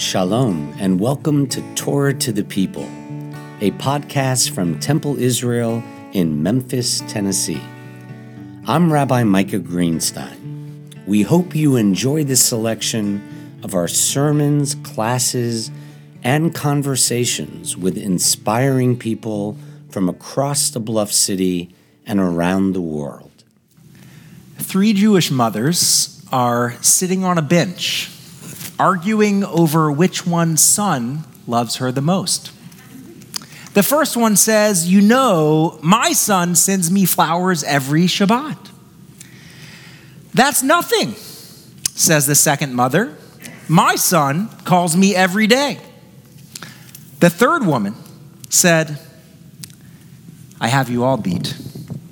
Shalom, and welcome to Torah to the People, a podcast from Temple Israel in Memphis, Tennessee. I'm Rabbi Micah Greenstein. We hope you enjoy this selection of our sermons, classes, and conversations with inspiring people from across the Bluff City and around the world. Three Jewish mothers are sitting on a bench arguing over which one's son loves her the most. The first one says, You know, my son sends me flowers every Shabbat. That's nothing, says the second mother. My son calls me every day. The third woman said, I have you all beat.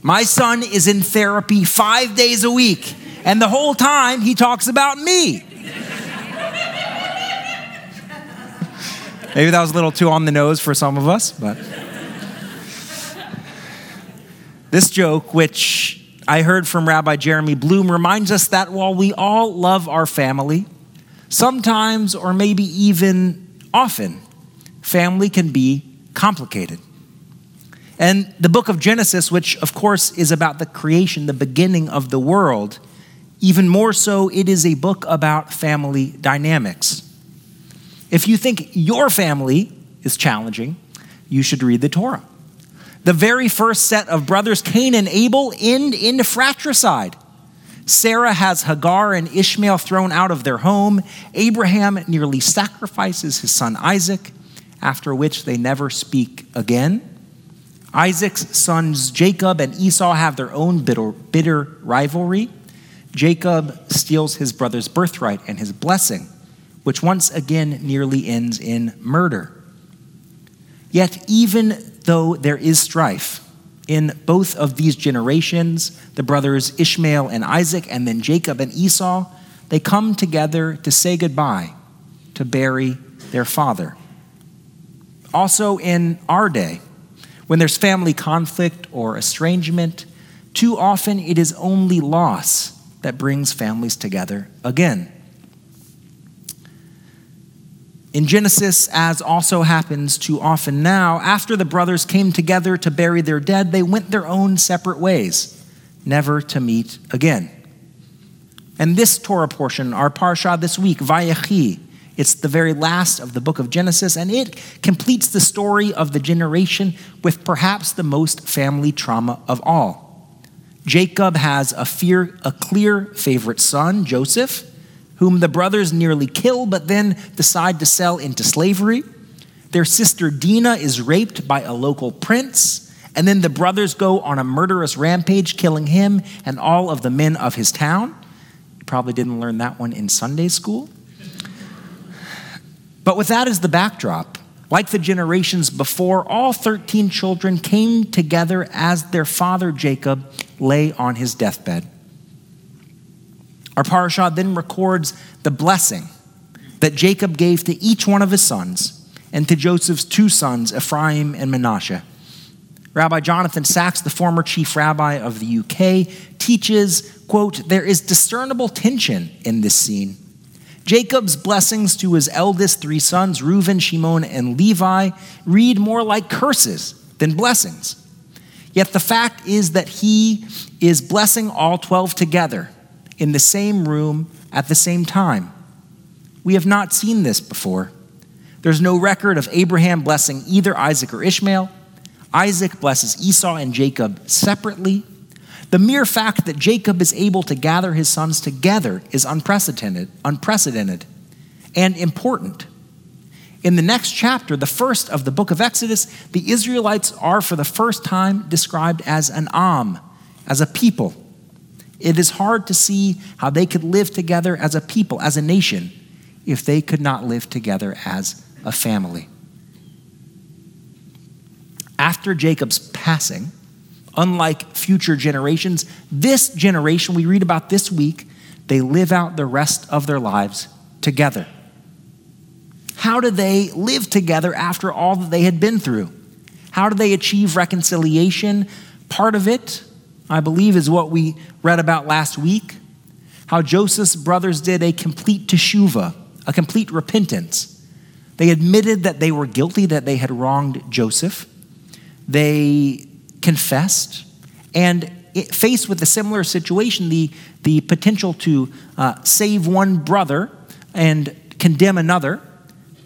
My son is in therapy five days a week, and the whole time he talks about me. Maybe that was a little too on the nose for some of us, but. this joke, which I heard from Rabbi Jeremy Bloom, reminds us that while we all love our family, sometimes or maybe even often, family can be complicated. And the book of Genesis, which of course is about the creation, the beginning of the world, even more so, it is a book about family dynamics. If you think your family is challenging, you should read the Torah. The very first set of brothers, Cain and Abel, end in fratricide. Sarah has Hagar and Ishmael thrown out of their home. Abraham nearly sacrifices his son Isaac, after which they never speak again. Isaac's sons Jacob and Esau have their own bitter, bitter rivalry. Jacob steals his brother's birthright and his blessing which once again nearly ends in murder. Yet, even though there is strife in both of these generations, the brothers Ishmael and Isaac, and then Jacob and Esau, they come together to say goodbye, to bury their father. Also, in our day, when there's family conflict or estrangement, too often it is only loss that brings families together again. In Genesis, as also happens too often now, after the brothers came together to bury their dead, they went their own separate ways, never to meet again. And this Torah portion, our parsha this week, Vayechi, it's the very last of the book of Genesis, and it completes the story of the generation with perhaps the most family trauma of all. Jacob has a, fear, a clear favorite son, Joseph whom the brothers nearly kill but then decide to sell into slavery. Their sister Dinah is raped by a local prince, and then the brothers go on a murderous rampage, killing him and all of the men of his town. You probably didn't learn that one in Sunday school. But with that as the backdrop, like the generations before, all 13 children came together as their father Jacob lay on his deathbed. Our parashah then records the blessing that Jacob gave to each one of his sons and to Joseph's two sons, Ephraim and Manasseh. Rabbi Jonathan Sacks, the former chief rabbi of the UK, teaches, quote, there is discernible tension in this scene. Jacob's blessings to his eldest three sons, Reuben, Shimon, and Levi, read more like curses than blessings. Yet the fact is that he is blessing all 12 together in the same room at the same time. We have not seen this before. There's no record of Abraham blessing either Isaac or Ishmael. Isaac blesses Esau and Jacob separately. The mere fact that Jacob is able to gather his sons together is unprecedented, unprecedented and important. In the next chapter, the first of the book of Exodus, the Israelites are for the first time described as an Am, as a people. It is hard to see how they could live together as a people, as a nation, if they could not live together as a family. After Jacob's passing, unlike future generations, this generation we read about this week, they live out the rest of their lives together. How do they live together after all that they had been through? How do they achieve reconciliation? Part of it I believe, is what we read about last week. How Joseph's brothers did a complete teshuva, a complete repentance. They admitted that they were guilty, that they had wronged Joseph. They confessed, and faced with a similar situation, the, the potential to uh, save one brother and condemn another,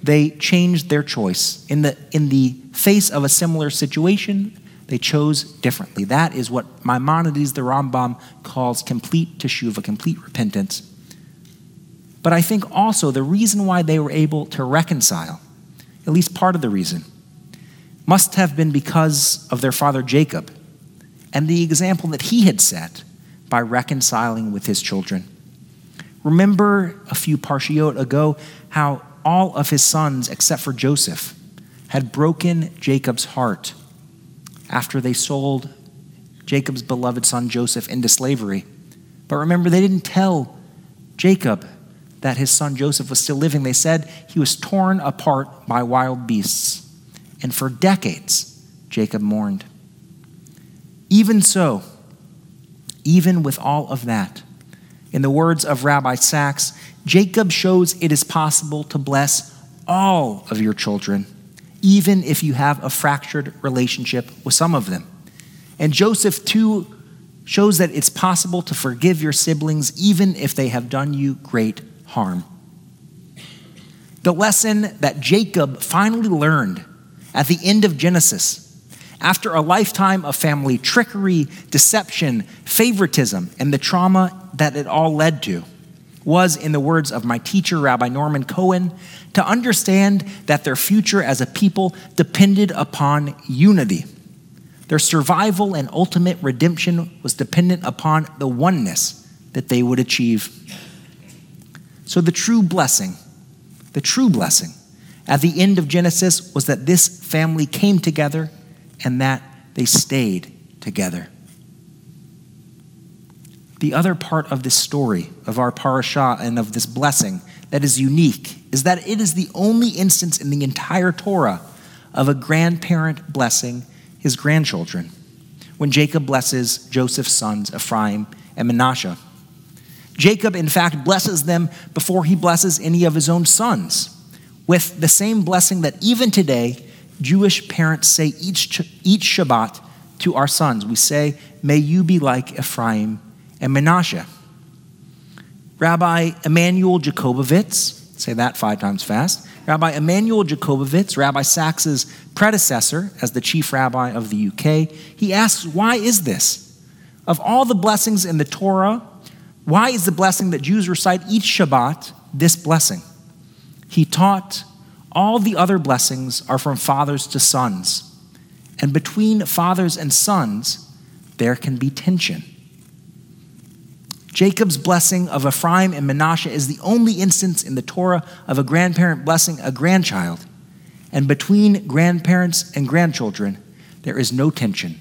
they changed their choice. In the, in the face of a similar situation, they chose differently. That is what Maimonides, the Rambam, calls complete teshuva, complete repentance. But I think also the reason why they were able to reconcile, at least part of the reason, must have been because of their father Jacob and the example that he had set by reconciling with his children. Remember a few parshiot ago how all of his sons, except for Joseph, had broken Jacob's heart after they sold Jacob's beloved son Joseph into slavery. But remember, they didn't tell Jacob that his son Joseph was still living. They said he was torn apart by wild beasts. And for decades, Jacob mourned. Even so, even with all of that, in the words of Rabbi Sacks, Jacob shows it is possible to bless all of your children, even if you have a fractured relationship with some of them. And Joseph, too, shows that it's possible to forgive your siblings, even if they have done you great harm. The lesson that Jacob finally learned at the end of Genesis after a lifetime of family trickery, deception, favoritism, and the trauma that it all led to, was, in the words of my teacher, Rabbi Norman Cohen, to understand that their future as a people depended upon unity. Their survival and ultimate redemption was dependent upon the oneness that they would achieve. So, the true blessing, the true blessing at the end of Genesis was that this family came together and that they stayed together. The other part of this story, of our parashah, and of this blessing that is unique is that it is the only instance in the entire Torah of a grandparent blessing his grandchildren when Jacob blesses Joseph's sons, Ephraim and Manasseh. Jacob, in fact, blesses them before he blesses any of his own sons, with the same blessing that even today Jewish parents say each, each Shabbat to our sons. We say, May you be like Ephraim and Manasseh. Rabbi Immanuel Jakobovits, say that five times fast. Rabbi Immanuel Jakobovits, Rabbi Sacks's predecessor as the chief rabbi of the UK, he asks, Why is this? Of all the blessings in the Torah, why is the blessing that Jews recite each Shabbat this blessing? He taught all the other blessings are from fathers to sons. And between fathers and sons, there can be tension. Jacob's blessing of Ephraim and Manasseh is the only instance in the Torah of a grandparent blessing a grandchild. And between grandparents and grandchildren, there is no tension,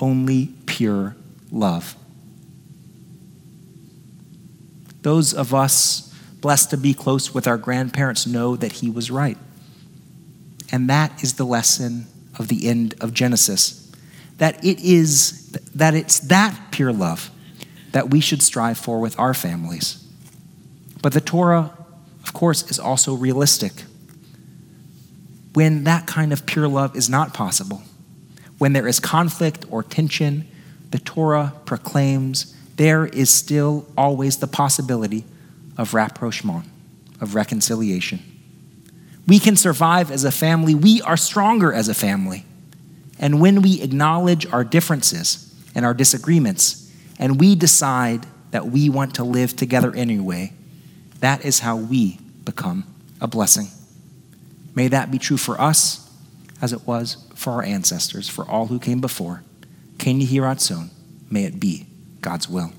only pure love. Those of us blessed to be close with our grandparents know that he was right. And that is the lesson of the end of Genesis. That it is that it's that pure love that we should strive for with our families. But the Torah, of course, is also realistic. When that kind of pure love is not possible, when there is conflict or tension, the Torah proclaims there is still always the possibility of rapprochement, of reconciliation. We can survive as a family. We are stronger as a family. And when we acknowledge our differences and our disagreements, and we decide that we want to live together anyway, that is how we become a blessing. May that be true for us as it was for our ancestors, for all who came before. Ken Yehi Ratzon, may it be God's will.